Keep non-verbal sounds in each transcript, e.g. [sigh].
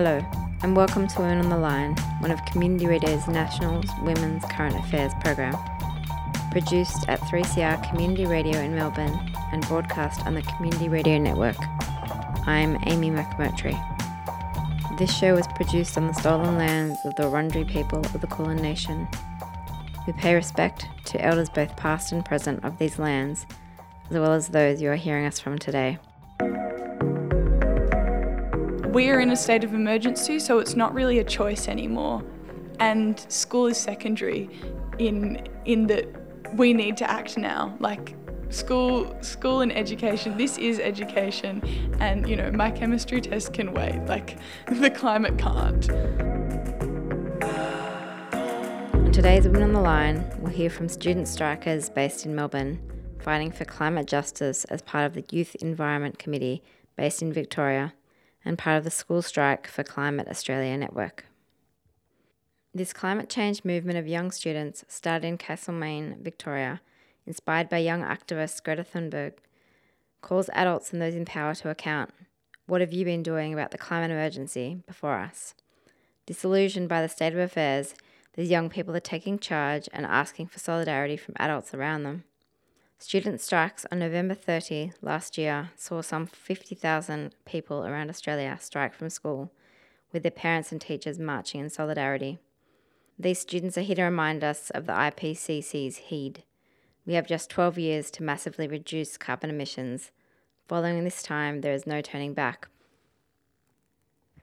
Hello, and welcome to Women on the Line, one of Community Radio's National Women's Current Affairs program. Produced at 3CR Community Radio in Melbourne and broadcast on the Community Radio Network. I'm Amy McMurtry. This show was produced on the stolen lands of the Wurundjeri people of the Kulin Nation. We pay respect to elders both past and present of these lands, as well as those you are hearing us from today we are in a state of emergency, so it's not really a choice anymore. And school is secondary in in that we need to act now. Like school school and education, this is education and you know, my chemistry test can wait. Like [laughs] the climate can't. On today's Women on the Line, we'll hear from student strikers based in Melbourne fighting for climate justice as part of the Youth Environment Committee based in Victoria and part of the School Strike for Climate Australia network. This climate change movement of young students started in Castlemaine, Victoria, inspired by young activist Greta Thunberg, calls adults and those in power to account. What have you been doing about the climate emergency before us? Disillusioned by the state of affairs, these young people are taking charge and asking for solidarity from adults around them. Student strikes on November 30 last year saw some 50,000 people around Australia strike from school, with their parents and teachers marching in solidarity. These students are here to remind us of the IPCC's heed. We have just 12 years to massively reduce carbon emissions. Following this time, there is no turning back.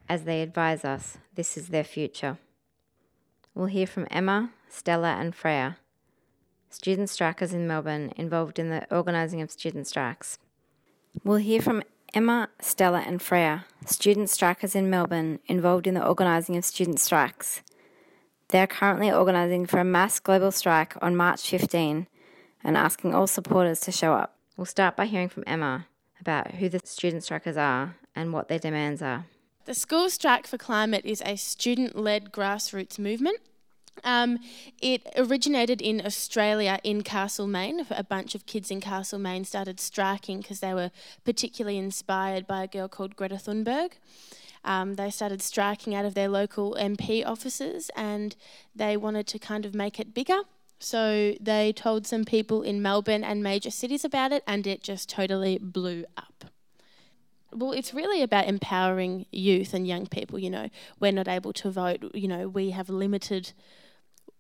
As they advise us, this is their future. We'll hear from Emma, Stella, and Freya student strikers in Melbourne involved in the organising of student strikes. We'll hear from Emma, Stella, and Freya, student strikers in Melbourne involved in the organising of student strikes. They are currently organising for a mass global strike on March 15 and asking all supporters to show up. We'll start by hearing from Emma about who the student strikers are and what their demands are. The School Strike for Climate is a student led grassroots movement um, it originated in Australia in Castlemaine. A bunch of kids in Castlemaine started striking because they were particularly inspired by a girl called Greta Thunberg. Um, they started striking out of their local MP offices and they wanted to kind of make it bigger. So they told some people in Melbourne and major cities about it, and it just totally blew up. Well, it's really about empowering youth and young people. You know, we're not able to vote, you know, we have limited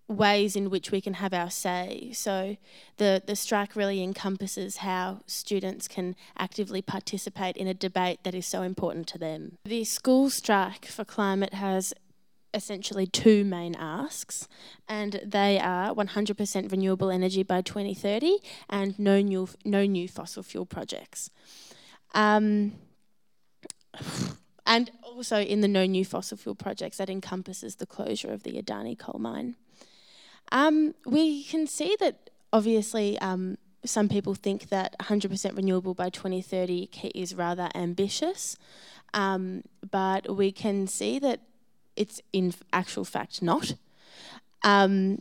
ways in which we can have our say. So the, the strike really encompasses how students can actively participate in a debate that is so important to them. The school strike for climate has essentially two main asks, and they are 100% renewable energy by 2030 and no new, no new fossil fuel projects. Um, and also in the no new fossil fuel projects, that encompasses the closure of the Adani coal mine. Um, we can see that obviously um, some people think that 100% renewable by 2030 is rather ambitious, um, but we can see that it's in actual fact not. Um,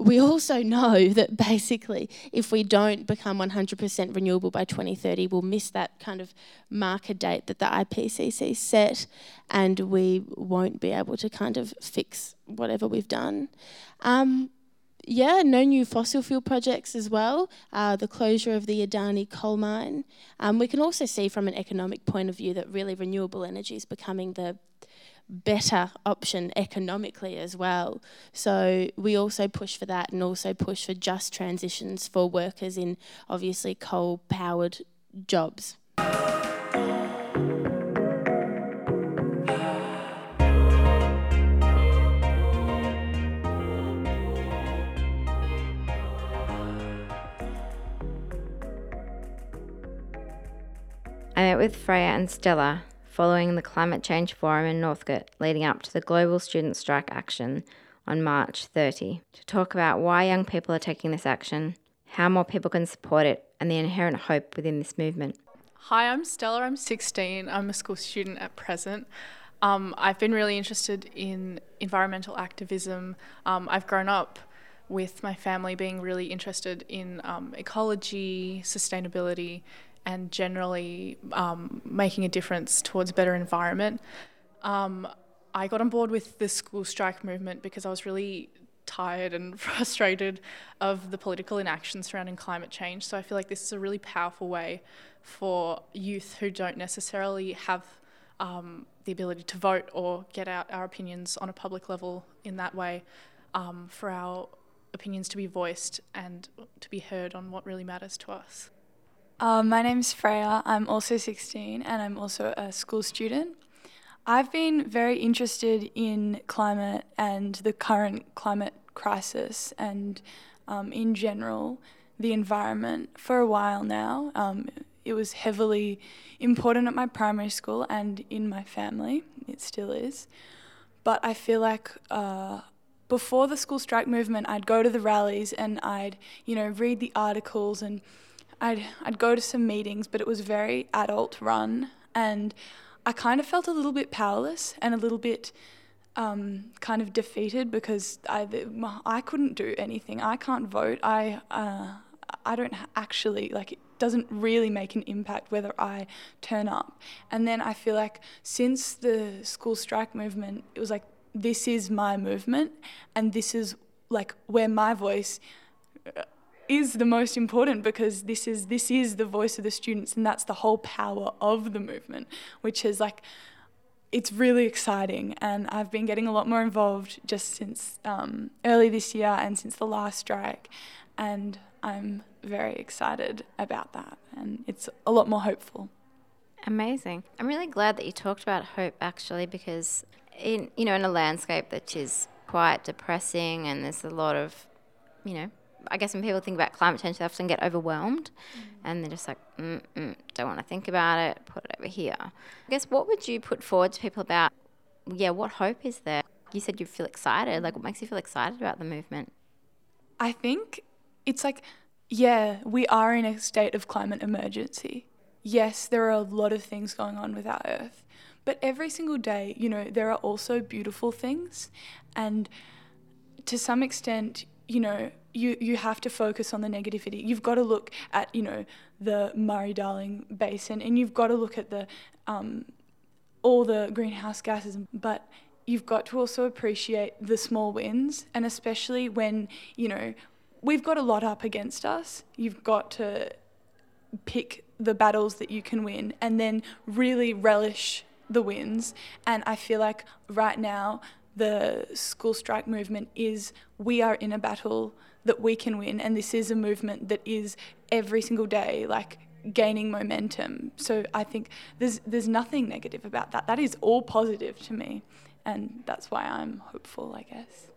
we also know that basically, if we don't become 100% renewable by 2030, we'll miss that kind of marker date that the IPCC set, and we won't be able to kind of fix whatever we've done. Um, yeah, no new fossil fuel projects as well. Uh, the closure of the Adani coal mine. Um, we can also see from an economic point of view that really renewable energy is becoming the better option economically as well. So we also push for that and also push for just transitions for workers in obviously coal powered jobs. I met with Freya and Stella following the Climate Change Forum in Northcote leading up to the global student strike action on March 30 to talk about why young people are taking this action, how more people can support it, and the inherent hope within this movement. Hi, I'm Stella. I'm 16. I'm a school student at present. Um, I've been really interested in environmental activism. Um, I've grown up with my family being really interested in um, ecology, sustainability, and generally um, making a difference towards a better environment. Um, I got on board with the school strike movement because I was really tired and [laughs] frustrated of the political inaction surrounding climate change. So I feel like this is a really powerful way for youth who don't necessarily have um, the ability to vote or get out our opinions on a public level in that way, um, for our opinions to be voiced and to be heard on what really matters to us. Uh, my name's Freya. I'm also 16 and I'm also a school student. I've been very interested in climate and the current climate crisis and, um, in general, the environment for a while now. Um, it was heavily important at my primary school and in my family. It still is. But I feel like uh, before the school strike movement, I'd go to the rallies and I'd, you know, read the articles and I'd, I'd go to some meetings, but it was very adult run. And I kind of felt a little bit powerless and a little bit um, kind of defeated because I, I couldn't do anything. I can't vote. I, uh, I don't actually, like, it doesn't really make an impact whether I turn up. And then I feel like since the school strike movement, it was like, this is my movement and this is like where my voice uh, is the most important because this is this is the voice of the students and that's the whole power of the movement which is like it's really exciting and I've been getting a lot more involved just since um, early this year and since the last strike and I'm very excited about that and it's a lot more hopeful. Amazing. I'm really glad that you talked about hope actually because in you know in a landscape that is quite depressing and there's a lot of you know I guess when people think about climate change, they often get overwhelmed mm. and they're just like, mm, mm, don't want to think about it, put it over here. I guess what would you put forward to people about, yeah, what hope is there? You said you feel excited. Like, what makes you feel excited about the movement? I think it's like, yeah, we are in a state of climate emergency. Yes, there are a lot of things going on with our Earth, but every single day, you know, there are also beautiful things. And to some extent, you know, you, you have to focus on the negativity. You've got to look at, you know, the Murray-Darling Basin and you've got to look at the um, all the greenhouse gases. But you've got to also appreciate the small wins and especially when, you know, we've got a lot up against us. You've got to pick the battles that you can win and then really relish the wins. And I feel like right now the school strike movement is we are in a battle that we can win and this is a movement that is every single day like gaining momentum. So i think there's there's nothing negative about that. That is all positive to me and that's why i'm hopeful i guess.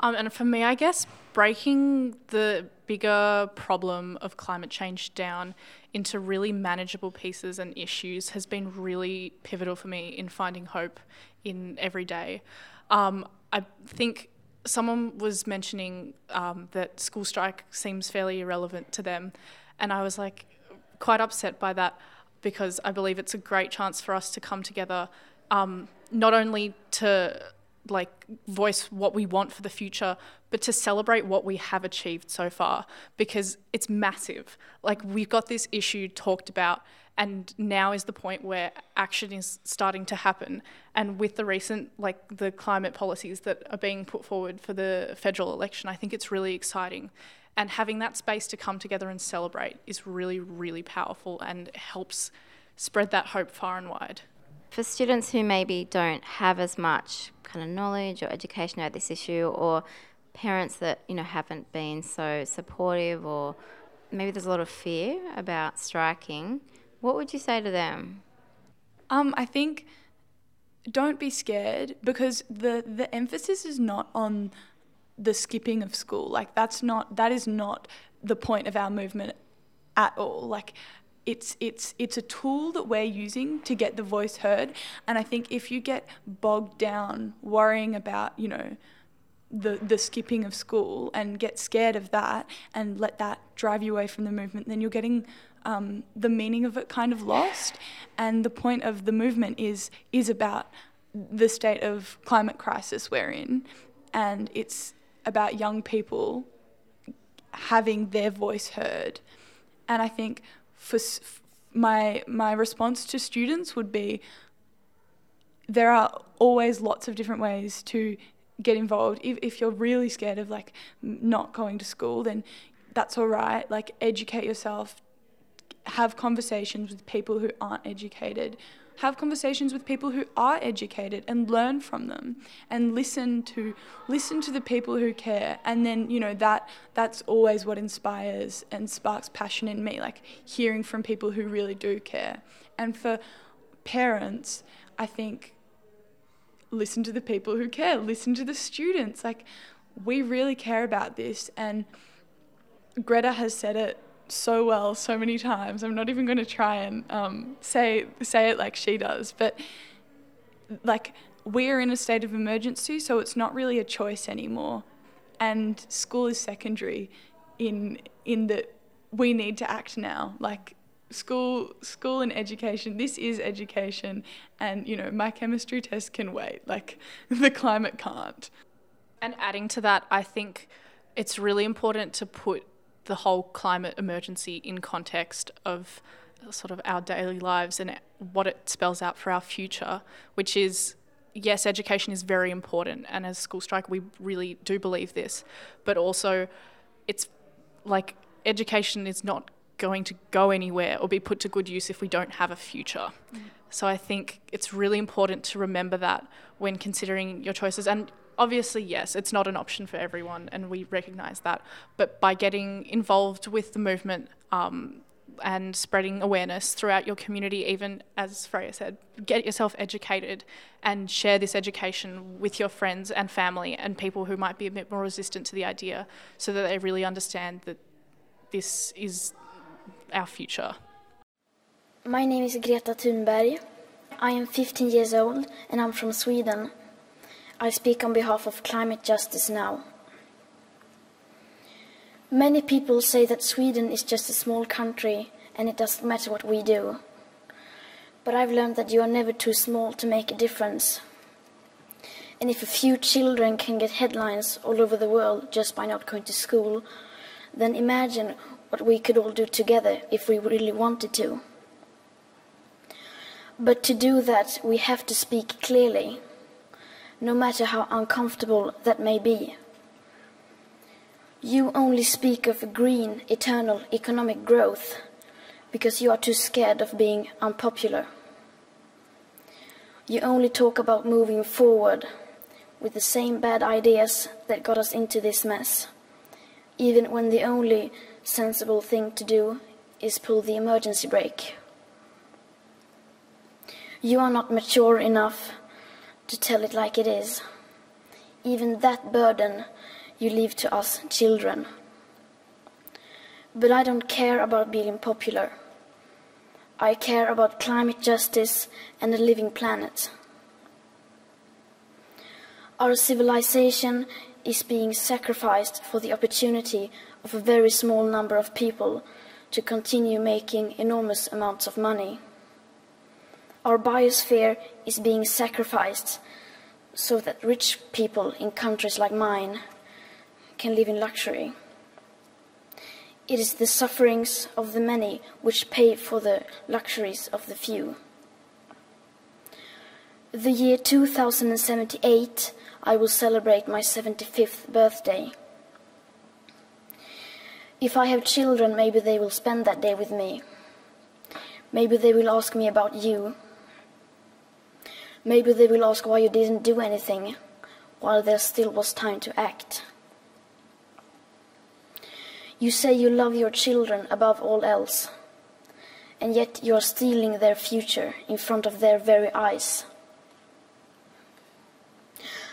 Um, and for me, I guess breaking the bigger problem of climate change down into really manageable pieces and issues has been really pivotal for me in finding hope in every day. Um, I think someone was mentioning um, that school strike seems fairly irrelevant to them, and I was like quite upset by that because I believe it's a great chance for us to come together, um, not only to like voice what we want for the future, but to celebrate what we have achieved so far because it's massive. Like we've got this issue talked about and now is the point where action is starting to happen. And with the recent like the climate policies that are being put forward for the federal election i think it's really exciting. And having that space to come together and celebrate is really really powerful and helps spread that hope far and wide. For students who maybe don't have as much kind of knowledge or education about this issue or parents that you know haven't been so supportive or maybe there's a lot of fear about striking what would you say to them? Um, I think don't be scared because the the emphasis is not on the skipping of school. Like that's not that is not the point of our movement at all. Like it's it's it's a tool that we're using to get the voice heard and I think if you get bogged down worrying about, you know, the the skipping of school and get scared of that and let that drive you away from the movement, then you're getting um, the meaning of it kind of lost. And the point of the movement is is about the state of climate crisis we're in, and it's about young people having their voice heard. And I think for my my response to students would be there are always lots of different ways to get involved. If, if you're really scared of like not going to school, then that's all right. Like educate yourself, have conversations with people who aren't educated. Have conversations with people who are educated and learn from them and listen to listen to the people who care and then you know that that's always what inspires and sparks passion in me like hearing from people who really do care. And for parents, I think listen to the people who care, listen to the students. Like, we really care about this. And Greta has said it so well so many times. I'm not even going to try and um, say say it like she does, but like we're in a state of emergency, so it's not really a choice anymore. And school is secondary in in that we need to act now. Like school school and education this is education and you know my chemistry test can wait like [laughs] the climate can't and adding to that i think it's really important to put the whole climate emergency in context of sort of our daily lives and what it spells out for our future which is yes education is very important and as school strike we really do believe this but also it's like education is not going to go anywhere or be put to good use if we don't have a future. Mm. So I think it's really important to remember that when considering your choices. And obviously, yes, it's not an option for everyone, and we recognise that. But by getting involved with the movement um, and spreading awareness throughout your community, even as Freya said, get yourself educated and share this education with your friends and family and people who might be a bit more resistant to the idea so that they really understand that this is our future. My name is Greta Thunberg. I am 15 years old and I'm from Sweden. I speak on behalf of Climate Justice Now. Many people say that Sweden is just a small country and it doesn't matter what we do. But I've learned that you are never too small to make a difference. And if a few children can get headlines all over the world just by not going to school, then imagine what we could all do together if we really wanted to. But to do that, we have to speak clearly, no matter how uncomfortable that may be. You only speak of green, eternal economic growth because you are too scared of being unpopular. You only talk about moving forward with the same bad ideas that got us into this mess, even when the only sensible thing to do is pull the emergency brake. You are not mature enough to tell it like it is. Even that burden you leave to us children. But I don't care about being popular. I care about climate justice and a living planet. Our civilization is being sacrificed for the opportunity of a very small number of people to continue making enormous amounts of money. Our biosphere is being sacrificed so that rich people in countries like mine can live in luxury. It is the sufferings of the many which pay for the luxuries of the few. The year 2078, I will celebrate my 75th birthday. If I have children, maybe they will spend that day with me. Maybe they will ask me about you. Maybe they will ask why you didn't do anything while there still was time to act. You say you love your children above all else, and yet you are stealing their future in front of their very eyes.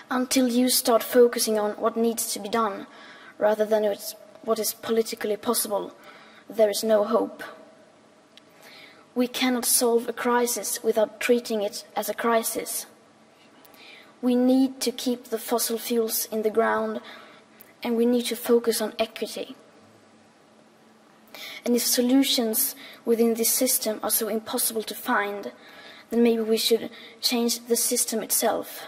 Until you start focusing on what needs to be done rather than what is politically possible, there is no hope. We cannot solve a crisis without treating it as a crisis. We need to keep the fossil fuels in the ground and we need to focus on equity. And if solutions within this system are so impossible to find, then maybe we should change the system itself.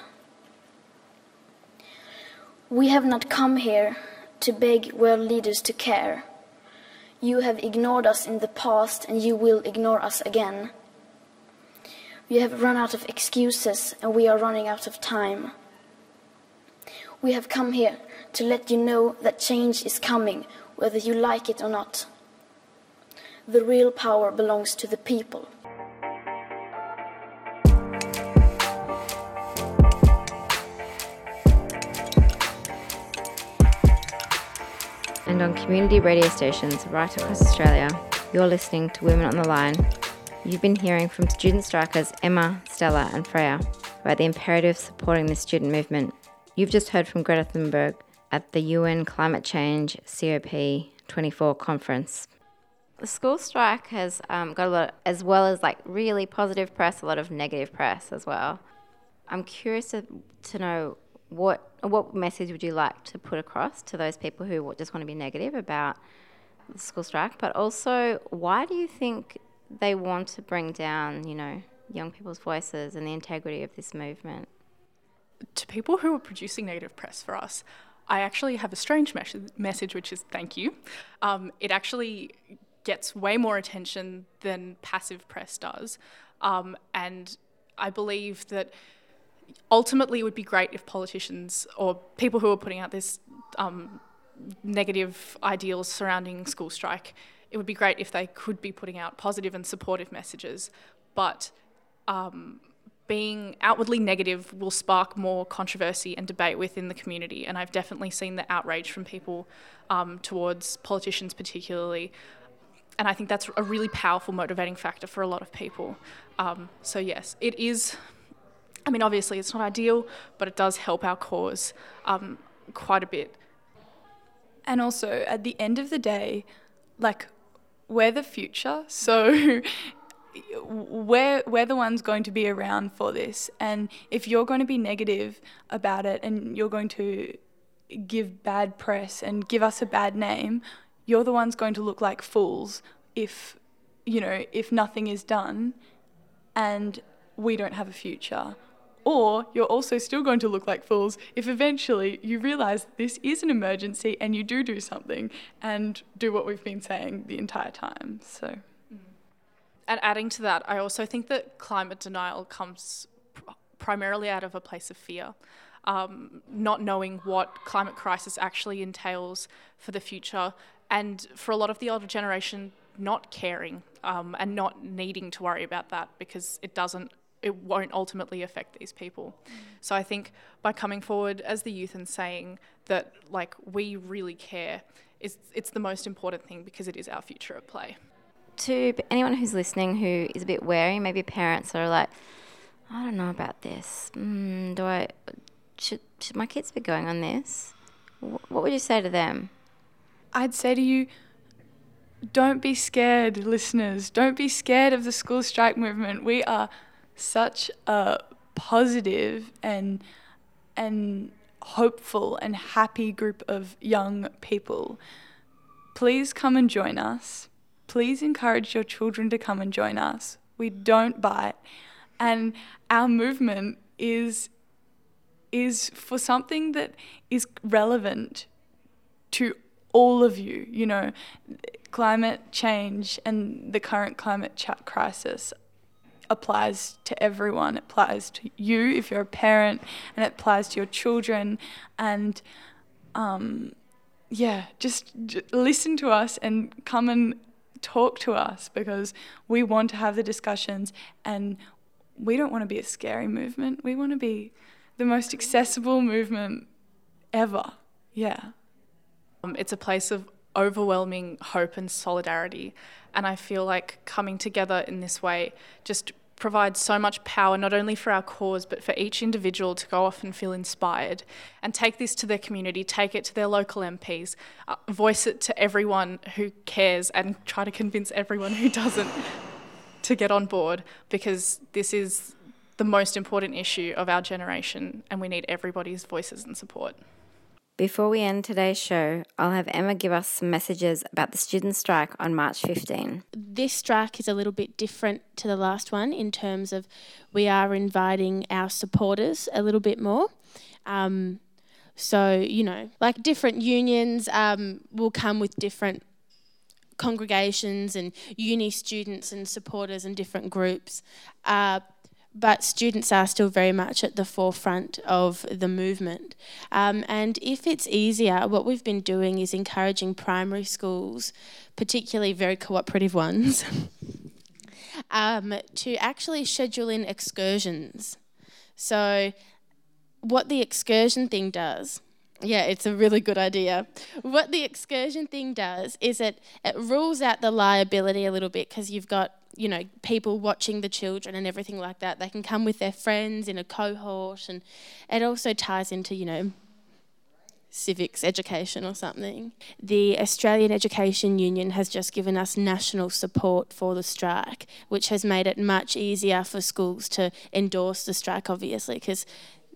We have not come here to beg world leaders to care. You have ignored us in the past and you will ignore us again. We have run out of excuses and we are running out of time. We have come here to let you know that change is coming, whether you like it or not. The real power belongs to the people. On community radio stations right across Australia, you're listening to Women on the Line. You've been hearing from student strikers Emma, Stella, and Freya about the imperative of supporting the student movement. You've just heard from Greta Thunberg at the UN Climate Change COP24 conference. The school strike has um, got a lot, as well as like really positive press, a lot of negative press as well. I'm curious to, to know what what message would you like to put across to those people who just want to be negative about the school strike, but also why do you think they want to bring down, you know, young people's voices and the integrity of this movement? To people who are producing negative press for us, I actually have a strange mes- message, which is thank you. Um, it actually gets way more attention than passive press does. Um, and I believe that ultimately it would be great if politicians or people who are putting out this um, negative ideals surrounding school strike, it would be great if they could be putting out positive and supportive messages. But um, being outwardly negative will spark more controversy and debate within the community. And I've definitely seen the outrage from people um, towards politicians, particularly. And I think that's a really powerful motivating factor for a lot of people. Um, so, yes, it is. I mean, obviously, it's not ideal, but it does help our cause um, quite a bit. And also, at the end of the day, like, we're the future. [laughs] So, we're, we're the ones going to be around for this. And if you're going to be negative about it and you're going to give bad press and give us a bad name, you're the ones going to look like fools if, you know, if nothing is done and we don't have a future. Or you're also still going to look like fools if eventually you realize this is an emergency and you do do something and do what we've been saying the entire time. So. And adding to that, I also think that climate denial comes primarily out of a place of fear. Um, not knowing what climate crisis actually entails for the future, and for a lot of the older generation, not caring um, and not needing to worry about that because it doesn't it won't ultimately affect these people. Mm. So I think by coming forward as the youth and saying that like we really care is it's the most important thing because it is our future at play to anyone who's listening who is a bit wary, maybe parents that are like, I don't know about this. Mm, do I? Should, should my kids be going on this? What would you say to them? I'd say to you, don't be scared, listeners. Don't be scared of the school strike movement. We are such a positive and and hopeful and happy group of young people. Please come and join us please encourage your children to come and join us. We don't bite. And our movement is is for something that is relevant to all of you, you know, climate change and the current climate ch- crisis applies to everyone. It applies to you if you're a parent, and it applies to your children. And um, yeah, just, just listen to us and come and talk to us because we want to have the discussions and we don't want to be a scary movement. We want to be the most accessible movement ever. Yeah. Um, it's a place of overwhelming hope and solidarity. And I feel like coming together in this way just provides so much power, not only for our cause, but for each individual to go off and feel inspired and take this to their community, take it to their local MPs, uh, voice it to everyone who cares, and try to convince everyone who doesn't to get on board because this is the most important issue of our generation and we need everybody's voices and support. Before we end today's show, I'll have Emma give us some messages about the student strike on March 15. This strike is a little bit different to the last one in terms of we are inviting our supporters a little bit more. Um, so, you know, like different unions um, will come with different congregations and uni students and supporters and different groups. Uh, but students are still very much at the forefront of the movement. Um, and if it's easier, what we've been doing is encouraging primary schools, particularly very cooperative ones, [laughs] um, to actually schedule in excursions. So, what the excursion thing does yeah, it's a really good idea. What the excursion thing does is it, it rules out the liability a little bit because you've got, you know, people watching the children and everything like that. They can come with their friends in a cohort and it also ties into, you know, civics education or something. The Australian Education Union has just given us national support for the strike, which has made it much easier for schools to endorse the strike, obviously, because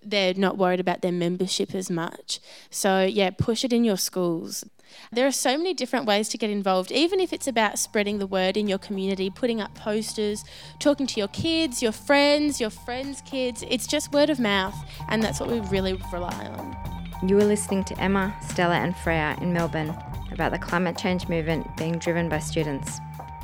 they're not worried about their membership as much. So, yeah, push it in your schools. There are so many different ways to get involved, even if it's about spreading the word in your community, putting up posters, talking to your kids, your friends, your friends' kids. It's just word of mouth, and that's what we really rely on. You were listening to Emma, Stella, and Freya in Melbourne about the climate change movement being driven by students.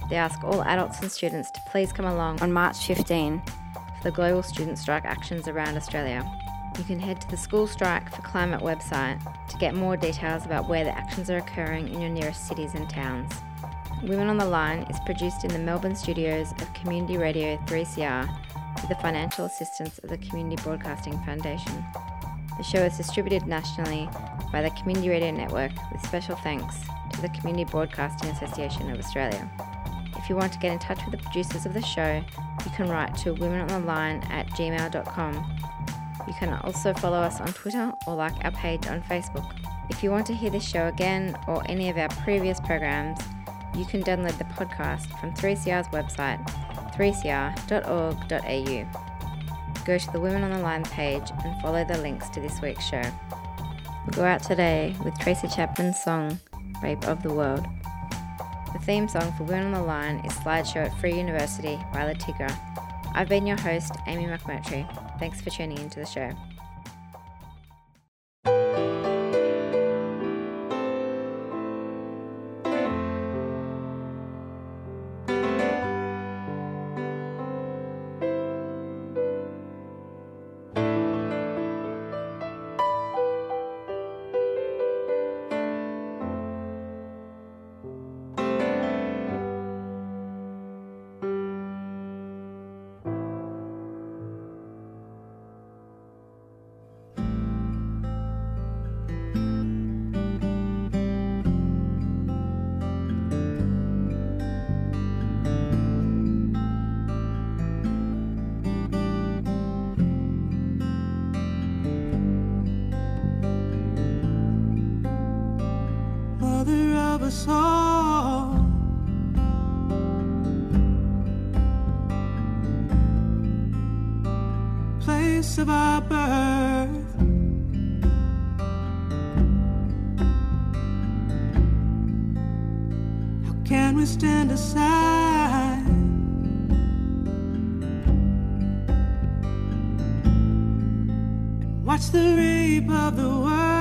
They ask all adults and students to please come along on March 15 for the global student strike actions around Australia you can head to the School Strike for Climate website to get more details about where the actions are occurring in your nearest cities and towns. Women on the Line is produced in the Melbourne studios of Community Radio 3CR with the financial assistance of the Community Broadcasting Foundation. The show is distributed nationally by the Community Radio Network with special thanks to the Community Broadcasting Association of Australia. If you want to get in touch with the producers of the show, you can write to womenontheline at gmail.com you can also follow us on Twitter or like our page on Facebook. If you want to hear this show again or any of our previous programs, you can download the podcast from 3CR's website, 3cr.org.au. Go to the Women on the Line page and follow the links to this week's show. We'll go out today with Tracy Chapman's song, Rape of the World. The theme song for Women on the Line is Slideshow at Free University by Le Tigre. I've been your host, Amy McMurtry. Thanks for tuning into the show. Of our birth. How can we stand aside? And watch the rape of the world.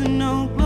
Is no glory